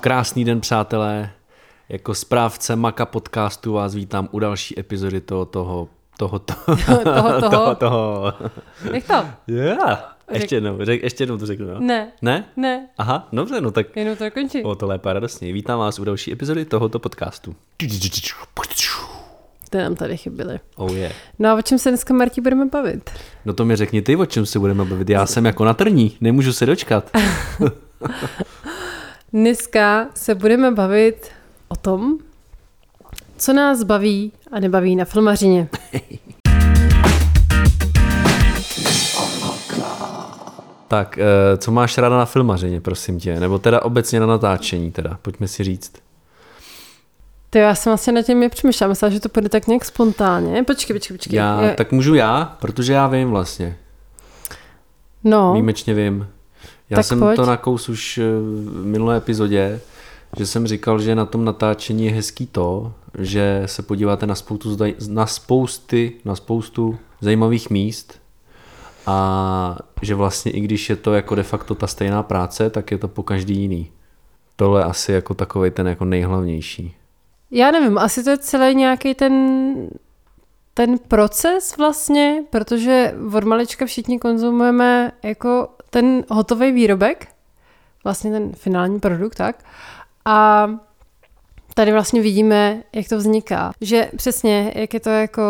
Krásný den, přátelé. Jako správce Maka podcastu vás vítám u další epizody toho, toho, toho, toho, toho, toho. toho, toho. Nech to. Yeah. Ještě jednou, řek, ještě jednou to řeknu, no? Ne. Ne? Ne, Aha, dobře, no tak jenom to končí. o to lépe radostně. Vítám vás u další epizody tohoto podcastu. To nám tady chyběly. Oh yeah. No a o čem se dneska, Marti, budeme bavit? No to mi řekni ty, o čem se budeme bavit. Já jsem jako na trní, nemůžu se dočkat. Dneska se budeme bavit o tom, co nás baví a nebaví na filmařině. Tak, eh, co máš ráda na filmařině, prosím tě? Nebo teda obecně na natáčení, teda, pojďme si říct. To já jsem vlastně na tím nepřemýšlela, myslela, že to půjde tak nějak spontánně. Počkej, počkej, počkej. Já, Je- tak můžu já, protože já vím vlastně. no, Výjimečně vím. Já Tak jsem pojď. to nakous už eh, v minulé epizodě, že jsem říkal, že na tom natáčení je hezký to, že se podíváte na spoustu, na spousty, na spoustu zajímavých míst a že vlastně i když je to jako de facto ta stejná práce, tak je to po každý jiný. Tohle je asi jako takový ten jako nejhlavnější. Já nevím, asi to je celý nějaký ten, ten proces vlastně, protože od malička všichni konzumujeme jako ten hotový výrobek, vlastně ten finální produkt, tak. A tady vlastně vidíme, jak to vzniká. Že přesně, jak je to jako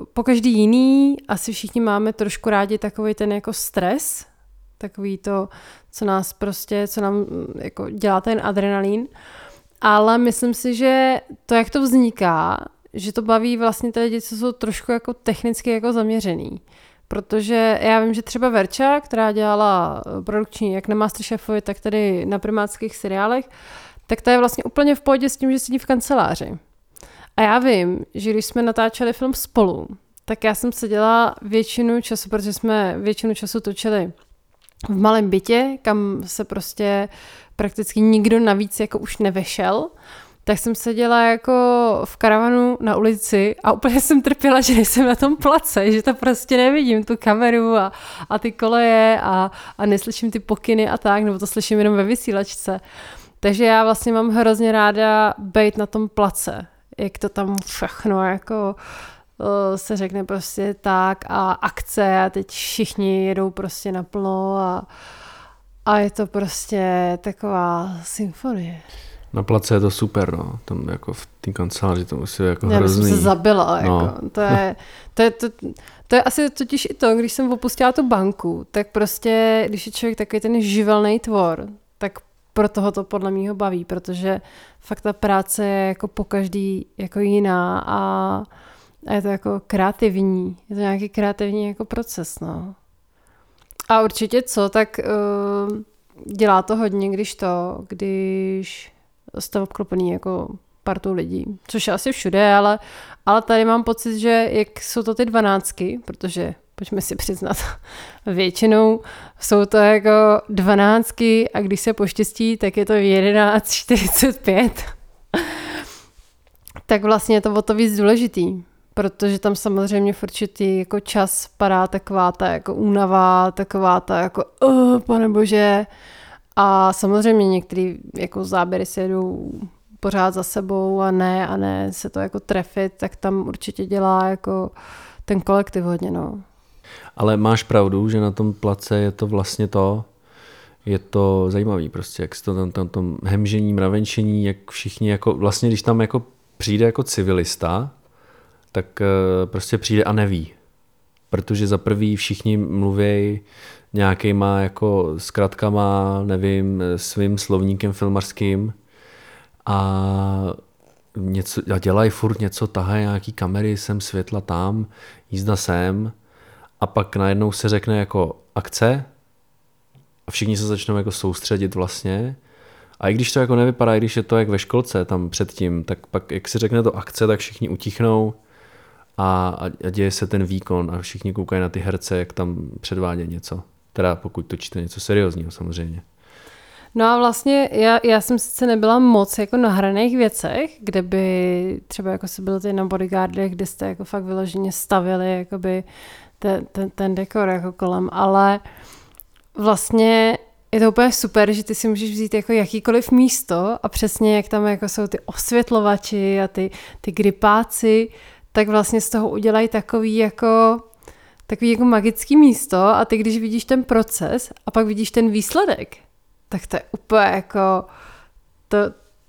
uh, po každý jiný, asi všichni máme trošku rádi takový ten jako stres, takový to, co nás prostě, co nám jako dělá ten adrenalin. Ale myslím si, že to, jak to vzniká, že to baví vlastně ty lidi, co jsou trošku jako technicky jako zaměřený. Protože já vím, že třeba Verča, která dělala eh, produkční jak na Masterchefovi, tak tady na primátských seriálech, tak ta je vlastně úplně v pohodě s tím, že sedí v kanceláři. A já vím, že když jsme natáčeli film spolu, tak já jsem seděla většinu času, protože jsme většinu času točili v malém bytě, kam se prostě prakticky nikdo navíc jako už nevešel, tak jsem seděla jako v karavanu na ulici a úplně jsem trpěla, že nejsem na tom place, že to prostě nevidím, tu kameru a, a ty koleje a, a neslyším ty pokyny a tak, nebo to slyším jenom ve vysílačce. Takže já vlastně mám hrozně ráda být na tom place, jak to tam všechno jako eh, se řekne prostě tak a akce a teď všichni jedou prostě naplno a, a je to prostě taková symfonie. Na place je to super, no. Tam jako v té kanceláři to musí jako Já hrozný. se zabila. No. Jako. To, je, to, je, to, to je asi totiž i to, když jsem opustila tu banku, tak prostě, když je člověk takový ten živelný tvor, tak pro toho to podle mě ho baví, protože fakt ta práce je jako po každý jako jiná a, a je to jako kreativní. Je to nějaký kreativní jako proces, no. A určitě co, tak uh, dělá to hodně, když to, když jste obklopený jako partou lidí, což je asi všude, ale, ale tady mám pocit, že jak jsou to ty dvanáctky, protože pojďme si přiznat, většinou jsou to jako dvanáctky a když se poštěstí, tak je to 11.45. tak vlastně je to o to víc důležitý, protože tam samozřejmě v určitý jako čas padá taková ta jako únava, taková ta jako oh, pane bože, a samozřejmě některé jako záběry se jedou pořád za sebou a ne a ne se to jako trefit, tak tam určitě dělá jako ten kolektiv hodně, no. Ale máš pravdu, že na tom place je to vlastně to, je to zajímavý prostě, jak se to tam, tam tom hemžení, mravenčení, jak všichni jako, vlastně když tam jako přijde jako civilista, tak eh, prostě přijde a neví. Protože za prvý všichni mluví nějakýma jako zkratkama, nevím, svým slovníkem filmařským a něco, a dělají furt něco, tahají nějaký kamery, sem světla tam, jízda sem. A pak najednou se řekne jako akce a všichni se začnou jako soustředit vlastně. A i když to jako nevypadá, i když je to jak ve školce tam předtím, tak pak jak se řekne to akce, tak všichni utichnou a, a děje se ten výkon a všichni koukají na ty herce, jak tam předvádějí něco. Teda pokud točíte něco seriózního samozřejmě. No a vlastně já, já jsem sice nebyla moc jako na hraných věcech, kde by třeba jako se bylo ty na bodyguardech, kde jste jako fakt vyloženě stavili jakoby ten, ten, ten dekor jako kolem, ale vlastně je to úplně super, že ty si můžeš vzít jako jakýkoliv místo a přesně jak tam jako jsou ty osvětlovači a ty, ty gripáci, tak vlastně z toho udělají takový jako takový jako magický místo a ty když vidíš ten proces a pak vidíš ten výsledek, tak to je úplně jako to,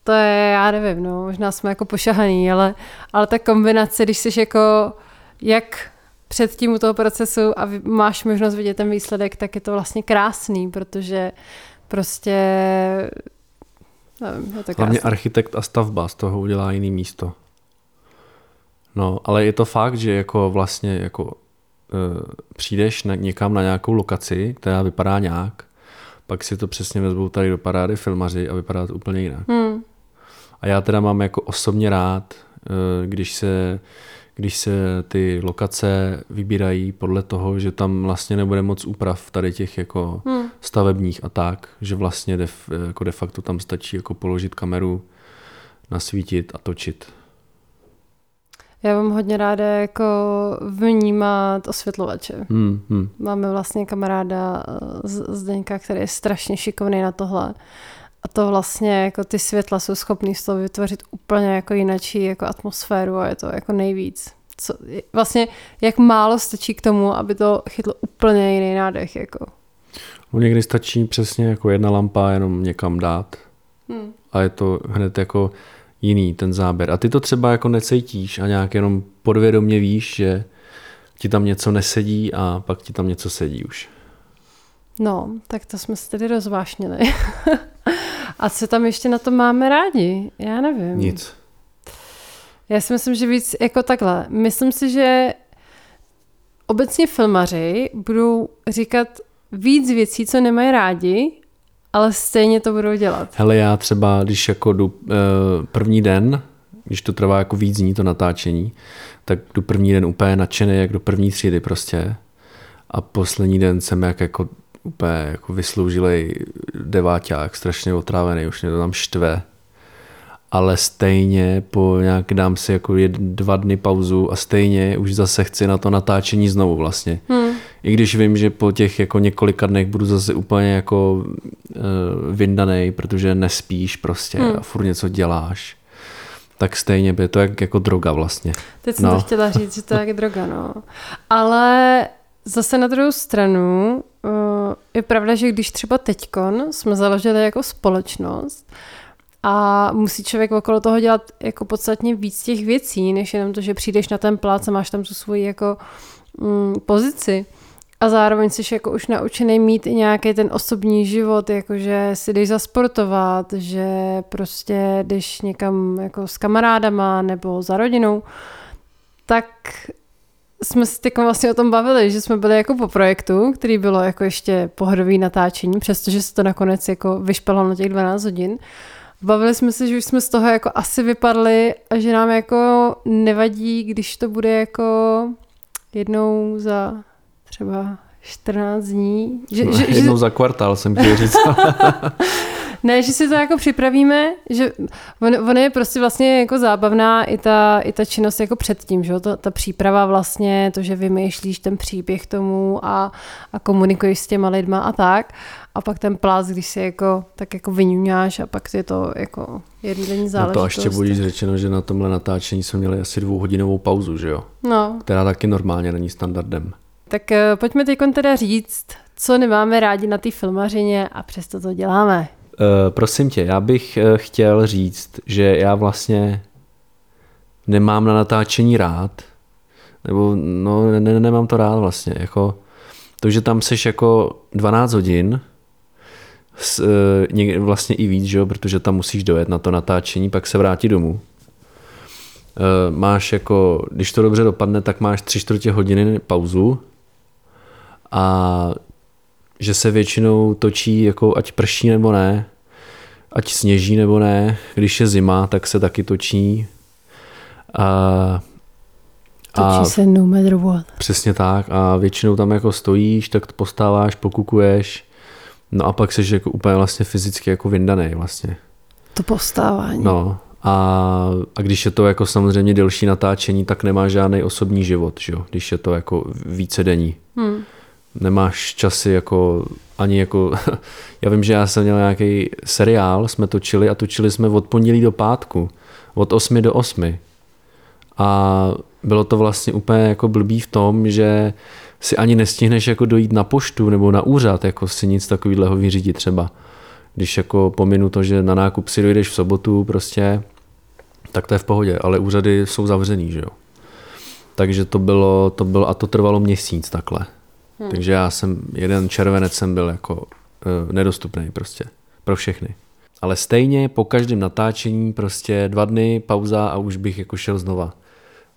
to je, já nevím, no, možná jsme jako pošahaný, ale, ale ta kombinace, když jsi jako jak před tím u toho procesu a máš možnost vidět ten výsledek, tak je to vlastně krásný, protože prostě nevím, je to Hlavně architekt a stavba z toho udělá jiný místo. No, ale je to fakt, že jako vlastně jako uh, přijdeš na, někam na nějakou lokaci, která vypadá nějak, pak si to přesně vezmou tady do parády filmaři a vypadá to úplně jinak. Hmm. A já teda mám jako osobně rád, uh, když se když se ty lokace vybírají podle toho, že tam vlastně nebude moc úprav tady těch jako hmm. stavebních a tak, že vlastně de, jako de facto tam stačí jako položit kameru, nasvítit a točit. Já mám hodně ráda jako vnímat osvětlovače. Hmm, hmm. Máme vlastně kamaráda eh, z Zdeňka, který je strašně šikovný na tohle. A to vlastně, jako ty světla jsou schopný z toho vytvořit úplně jako jinačí jako atmosféru a je to jako nejvíc. Co, vlastně jak málo stačí k tomu, aby to chytlo úplně jiný nádech. Jako. No někdy stačí přesně jako jedna lampa jenom někam dát hmm. a je to hned jako jiný ten záběr. A ty to třeba jako necítíš a nějak jenom podvědomě víš, že ti tam něco nesedí a pak ti tam něco sedí už. No, tak to jsme se tedy rozvášnili. a co tam ještě na to máme rádi? Já nevím. Nic. Já si myslím, že víc jako takhle. Myslím si, že obecně filmaři budou říkat víc věcí, co nemají rádi, ale stejně to budou dělat. Hele, já třeba, když jako jdu uh, první den, když to trvá jako víc dní to natáčení, tak jdu první den úplně nadšený, jak do první třídy prostě. A poslední den jsem jak jako úplně jako vysloužilej deváťák, strašně otrávený, už mě to tam štve. Ale stejně po nějak dám si jako jed, dva dny pauzu a stejně už zase chci na to natáčení znovu vlastně. Hmm. I když vím, že po těch jako několika dnech budu zase úplně jako uh, vyndanej, protože nespíš prostě hmm. a furt něco děláš tak stejně by to jak, jako droga vlastně. Teď jsem no. to chtěla říct, že to je jak droga, no. Ale zase na druhou stranu je pravda, že když třeba teďkon jsme založili jako společnost a musí člověk okolo toho dělat jako podstatně víc těch věcí, než jenom to, že přijdeš na ten plác a máš tam tu svoji jako mm, pozici, a zároveň jsi jako už naučený mít i nějaký ten osobní život, jakože si jdeš zasportovat, že prostě jdeš někam jako s kamarádama nebo za rodinou, tak jsme se teď vlastně o tom bavili, že jsme byli jako po projektu, který bylo jako ještě pohodový natáčení, přestože se to nakonec jako vyšpalo na těch 12 hodin. Bavili jsme se, že už jsme z toho jako asi vypadli a že nám jako nevadí, když to bude jako jednou za třeba 14 dní. Že, no, že, jednou že... za kvartál jsem chtěl říct. ne, že si to jako připravíme, že on, on je prostě vlastně jako zábavná i ta, i ta činnost jako předtím, že ta, ta příprava vlastně, to, že vymýšlíš ten příběh tomu a, a komunikuješ s těma lidma a tak. A pak ten plás, když si jako, tak jako vyňuňáš a pak je to jako jednodenní záležitost. No to ještě budíš řečeno, že na tomhle natáčení jsme měli asi dvouhodinovou pauzu, že jo? No. Která taky normálně není standardem. Tak uh, pojďme teď teda říct, co nemáme rádi na té filmařině a přesto to děláme. Uh, prosím tě, já bych uh, chtěl říct, že já vlastně nemám na natáčení rád, nebo no, ne, ne, nemám to rád vlastně, jako to, že tam seš jako 12 hodin, s, uh, vlastně i víc, že jo, protože tam musíš dojet na to natáčení, pak se vrátit domů. Uh, máš jako, když to dobře dopadne, tak máš tři čtvrtě hodiny pauzu, a že se většinou točí jako ať prší nebo ne, ať sněží nebo ne, když je zima, tak se taky točí. A, Točí a, se no matter what. Přesně tak a většinou tam jako stojíš, tak postáváš, pokukuješ, No a pak jsi jako úplně vlastně fyzicky jako vyndaný vlastně. To postávání. No a, a když je to jako samozřejmě delší natáčení, tak nemá žádný osobní život, že jo? když je to jako více denní. Hmm. Nemáš časy jako ani jako, já vím, že já jsem měl nějaký seriál, jsme točili a točili jsme od pondělí do pátku, od 8 do 8. A bylo to vlastně úplně jako blbý v tom, že si ani nestihneš jako dojít na poštu nebo na úřad, jako si nic takového vyřídit třeba. Když jako pominu to, že na nákup si dojdeš v sobotu prostě, tak to je v pohodě, ale úřady jsou zavřený, že jo. Takže to bylo, to bylo, a to trvalo měsíc takhle. Hmm. Takže já jsem, jeden červenec jsem byl jako uh, nedostupný prostě pro všechny. Ale stejně po každém natáčení prostě dva dny pauza a už bych jako šel znova.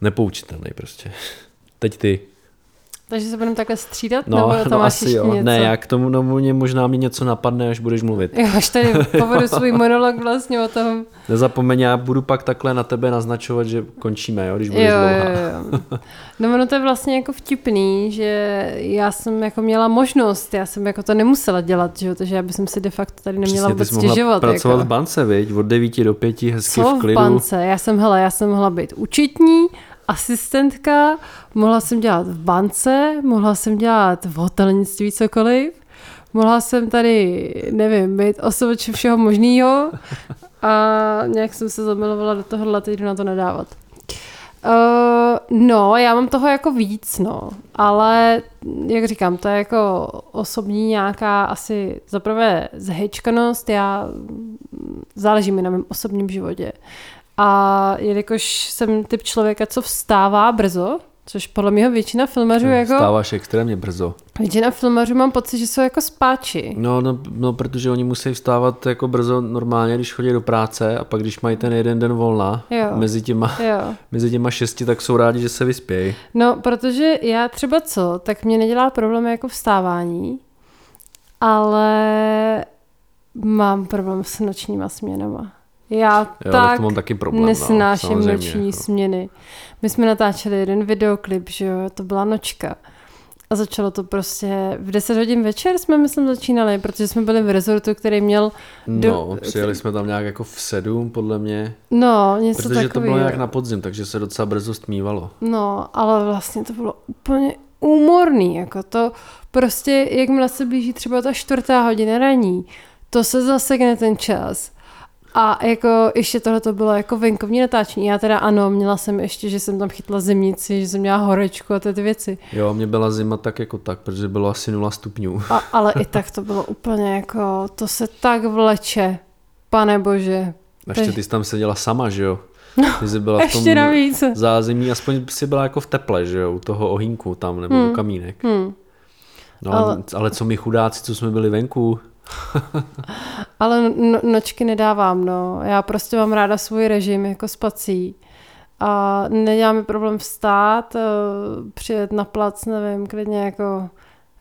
Nepoučitelný prostě. Teď ty. Takže se budeme takhle střídat? No, nebo no asi jo. Něco? Ne, já k tomu no, mě možná mi něco napadne, až budeš mluvit. Jo, až tady povedu svůj monolog vlastně o tom. Nezapomeň, já budu pak takhle na tebe naznačovat, že končíme, jo, když budeš jo, dlouhá. jo, jo. No ono to je vlastně jako vtipný, že já jsem jako měla možnost, já jsem jako to nemusela dělat, že jo, takže já bych si de facto tady neměla Přesně, vůbec jsi stěžovat. pracovat jako. v bance, viď? Od 9 do 5 hezky Co v v klidu. bance? Já jsem, hele, já jsem mohla být účetní, asistentka, mohla jsem dělat v bance, mohla jsem dělat v hotelnictví cokoliv, mohla jsem tady, nevím, být osoboč všeho možného a nějak jsem se zamilovala do tohohle, teď na to nadávat. Uh, no, já mám toho jako víc, no, ale jak říkám, to je jako osobní nějaká asi zaprvé zhejčkanost, já záleží mi na mém osobním životě. A jelikož jsem typ člověka, co vstává brzo, což podle mě většina filmařů jako... Stáváš extrémně brzo. Většina filmařů mám pocit, že jsou jako spáči. No, no, no, protože oni musí vstávat jako brzo normálně, když chodí do práce a pak když mají ten jeden den volna Jo. mezi těma, Jo. mezi těma šesti, tak jsou rádi, že se vyspějí. No, protože já třeba co, tak mě nedělá problém jako vstávání, ale mám problém s nočníma směnama. Já Jo, tak tak to mám taky problém, no, nesnáším samozřejmě, noční no. směny. My jsme natáčeli jeden videoklip, že jo, to byla nočka. A začalo to prostě v 10 hodin večer jsme, myslím, začínali, protože jsme byli v rezortu, který měl... Do... No, přijeli jsme tam nějak jako v sedm, podle mě, No, něco protože to takového. bylo nějak na podzim, takže se docela brzo stmívalo. No, ale vlastně to bylo úplně úmorný, jako to prostě, jakmile se blíží třeba ta čtvrtá hodina raní, to se zasekne ten čas. A jako ještě tohle to bylo jako venkovní natáčení. Já teda ano, měla jsem ještě, že jsem tam chytla zimnici, že jsem měla horečku a ty ty věci. Jo, mě byla zima tak jako tak, protože bylo asi 0 stupňů. A, ale i tak to bylo úplně jako, to se tak vleče, pane bože. A ještě ty jsi tam seděla sama, že jo? Ty jsi byla v tom Ještě navíc. zázemí, aspoň si byla jako v teple, že jo? U toho ohýnku tam, nebo u kamínek. Hmm. No, ale... Ale- ale co my chudáci, co jsme byli venku, Ale no, nočky nedávám, no. Já prostě mám ráda svůj režim jako spací. A nedělá mi problém vstát, eh, přijet na plac, nevím, klidně jako,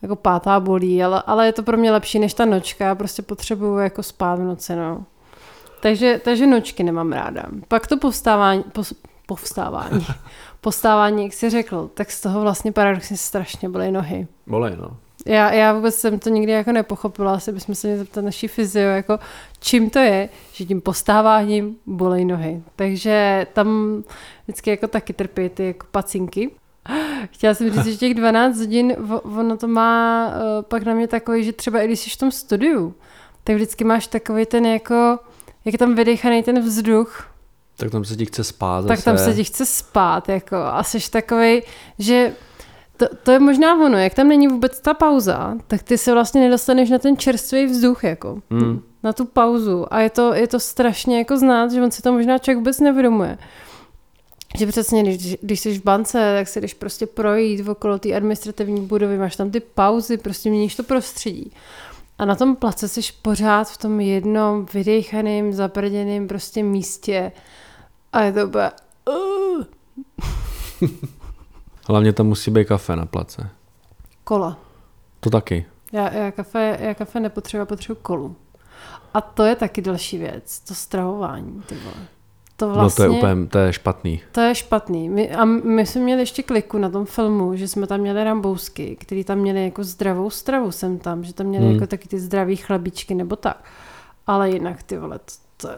jako pátá bolí, ale, ale je to pro mě lepší než ta nočka. Já prostě potřebuju jako spát v noci, no. Takže, takže nočky nemám ráda. Pak to povstávání, pos, povstávání, povstávání, jak jsi řekl, tak z toho vlastně paradoxně strašně byly nohy. bolej, no. Já, já vůbec jsem to nikdy jako nepochopila, asi bychom se měli zeptat naší fyzio, jako čím to je, že tím postáváním bolej nohy. Takže tam vždycky jako taky trpí ty jako pacinky. Chtěla jsem říct, že těch 12 hodin, ono to má uh, pak na mě takový, že třeba i když jsi v tom studiu, tak vždycky máš takový ten jako, jak je tam vydechaný ten vzduch, Tak tam se ti chce spát zase. tak tam se ti chce spát, jako, a jsi takovej, že to, to je možná ono, jak tam není vůbec ta pauza, tak ty se vlastně nedostaneš na ten čerstvý vzduch, jako, Hmm. na tu pauzu a je to, je to strašně jako znát, že on si to možná člověk vůbec nevědomuje. Že přesně, když, když jsi v bance, tak si jdeš prostě projít okolo té administrativní budovy, máš tam ty pauzy, prostě měníš to prostředí. A na tom place jsi pořád v tom jednom vydechaném, zaprděném prostě místě a je to úplně... Uh, Hlavně tam musí být kafe na place. kola. To taky. Já, já, kafe, já kafe nepotřebuji, potřebuji kolu. A to je taky další věc, to stravování, ty vole. to No vlastně... to je úplně, to je špatný. To je špatný. My, a my jsme měli ještě kliku na tom filmu, že jsme tam měli rambousky, který tam měli jako zdravou stravu jsem tam, že tam měli Hmm. jako taky ty zdravý chlebíčky nebo tak. Ale jinak ty vole, to, to,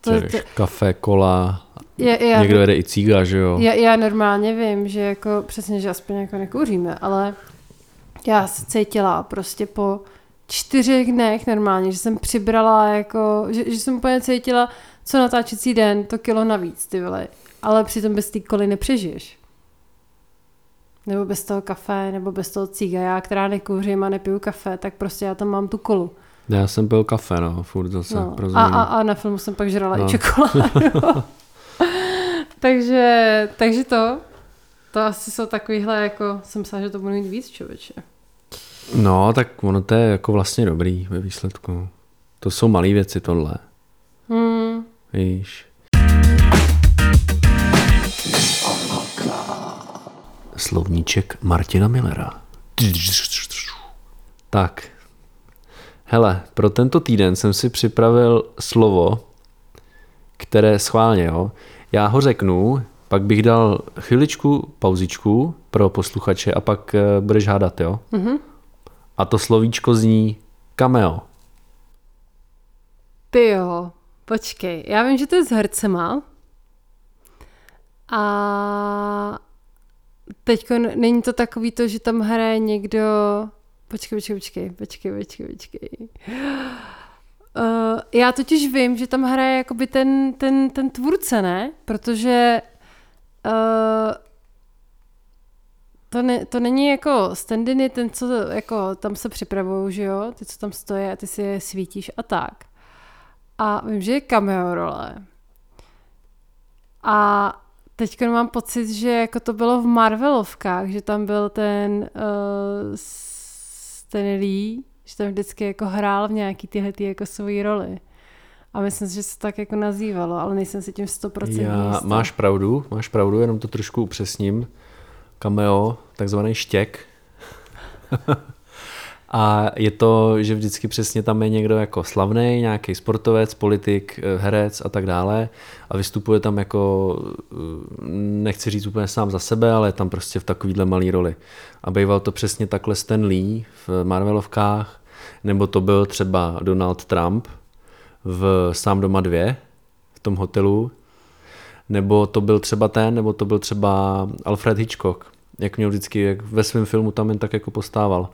to, to, kafe, kola, je, já, někdo jede i cíga, že jo? já, já normálně vím, že jako přesně, že aspoň jako nekouříme, ale já se cítila prostě po čtyřech dnech normálně, že jsem přibrala jako, že, že jsem úplně cítila, co natáčecí den, to kilo navíc, ty vole. Ale přitom bez té koly nepřežiješ. Nebo bez toho kafe, nebo bez toho cíga. Já, která nekouřím a nepiju kafe, tak prostě já tam mám tu kolu. Já jsem pil kafe, no, furt zase, No. A, a, a na filmu jsem pak žrala No. i čokoládu. takže, takže to, to asi jsou takovýhle, jako jsem myslela, že to budu mít víc, člověče. No, tak ono to je jako vlastně dobrý ve výsledku. To jsou malé věci tohle, Hmm. víš. Slovníček Martina Millera. Tak. Hele, pro tento týden jsem si připravil slovo, které schválně, jo. Já ho řeknu, pak bych dal chviličku pauzičku pro posluchače a pak eh, budeš hádat, jo. Mhm. A to slovíčko zní cameo. Ty jo, počkej. Já vím, že to je s hercema. A teď není to takový to, že tam hraje někdo... Počkej, počkej, počkej, počkej, počkej, počkej. Uh, já totiž vím, že tam hraje jakoby ten, ten, ten tvůrce, ne? Protože uh, to, ne, to není jako standiny, ten, co jako tam se připravují, že jo? Ty, co tam stojí a ty si je svítíš a tak. A vím, že je cameo role. A teď mám pocit, že jako to bylo v Marvelovkách, že tam byl ten uh, ten Lee, že tam vždycky jako hrál v nějaký tyhle ty jako svojí roli. A myslím si, že se to tak jako nazývalo, ale nejsem si tím 100% Já, máš pravdu, máš pravdu, jenom to trošku upřesním. Cameo, takzvaný štěk. A je to, že vždycky přesně tam je někdo jako slavný, nějaký sportovec, politik, eh, herec a tak dále a vystupuje tam jako, eh, nechci říct úplně sám za sebe, ale je tam prostě v takovýhle malý roli. A býval to přesně takhle Stan Lee v Marvelovkách, nebo to byl třeba Donald Trump v Sám doma 2, v tom hotelu, nebo to byl třeba ten, nebo to byl třeba Alfred Hitchcock, jak měl vždycky, jak ve svém filmu tam jen tak jako postával.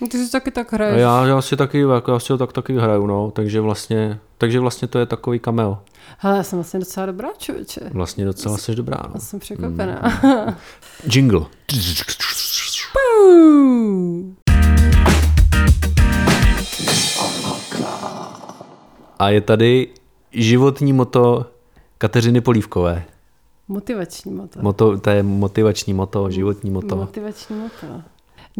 No, Ty si taky tak hraješ. já, já si taky, jako já si ho tak taky hraju, no, takže vlastně, takže vlastně to je takový cameo. Hele, já jsem vlastně docela dobrá, člověče. Vlastně docela jsi dobrá, no. Já jsem překvapená. Jingle. Mm. A je tady životní moto Kateřiny Polívkové. Motivační moto. Moto, to je motivační moto, životní moto. Motivační moto.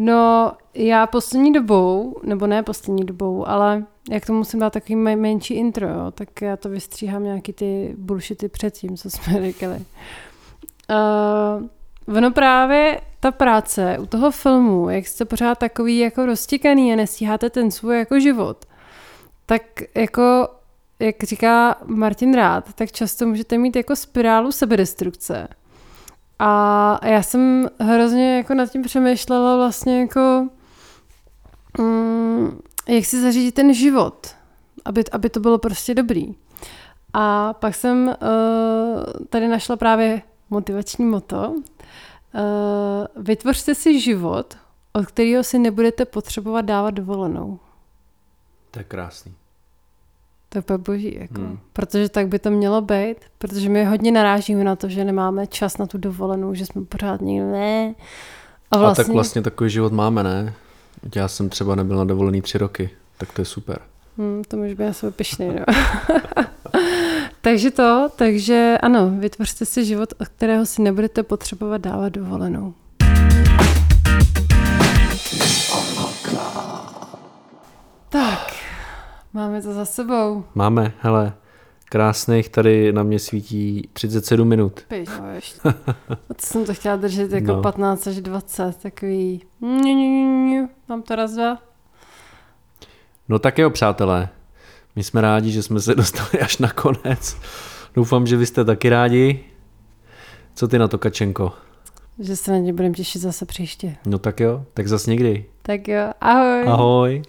No, já poslední dobou, nebo ne poslední dobou, ale jak to musím dát takový men- menší intro, jo, tak já to vystříhám nějaký ty bullshity předtím, co jsme říkali. Uh, ono právě ta práce u toho filmu, jak jste pořád takový jako roztěkaný a nestíháte ten svůj jako život, tak jako, jak říká Martin Rád, tak často můžete mít jako spirálu sebedestrukce. A já jsem hrozně jako nad tím přemýšlela vlastně jako, mm, jak si zařídit ten život, aby, aby to bylo prostě dobrý. A pak jsem uh, tady našla právě motivační moto. Uh, vytvořte si život, od kterého si nebudete potřebovat dávat dovolenou. To je krásný. To je boží, jako. Hmm. Protože tak by to mělo být, protože my hodně narážíme na to, že nemáme čas na tu dovolenou, že jsme pořád někde ne. A A vlastně, tak vlastně takový život máme, ne? Já jsem třeba nebyl na dovolený tři roky, tak to je super. Hmm, to může být sebe pišný, no. takže to, takže ano, vytvořte si život, od kterého si nebudete potřebovat dávat dovolenou. Tak, máme to za sebou. Máme, hele, krásných tady na mě svítí 37 minut. A to jsem to chtěla držet jako No. no. 15 až 20, takový... Mám to raz, dva. No tak jo, přátelé, my jsme rádi, že jsme se dostali až na konec. Doufám, že vy jste taky rádi. Co ty na to, Kačenko? Že se na ně budeme těšit zase příště. No tak jo, tak zas někdy. Tak jo, ahoj. Ahoj.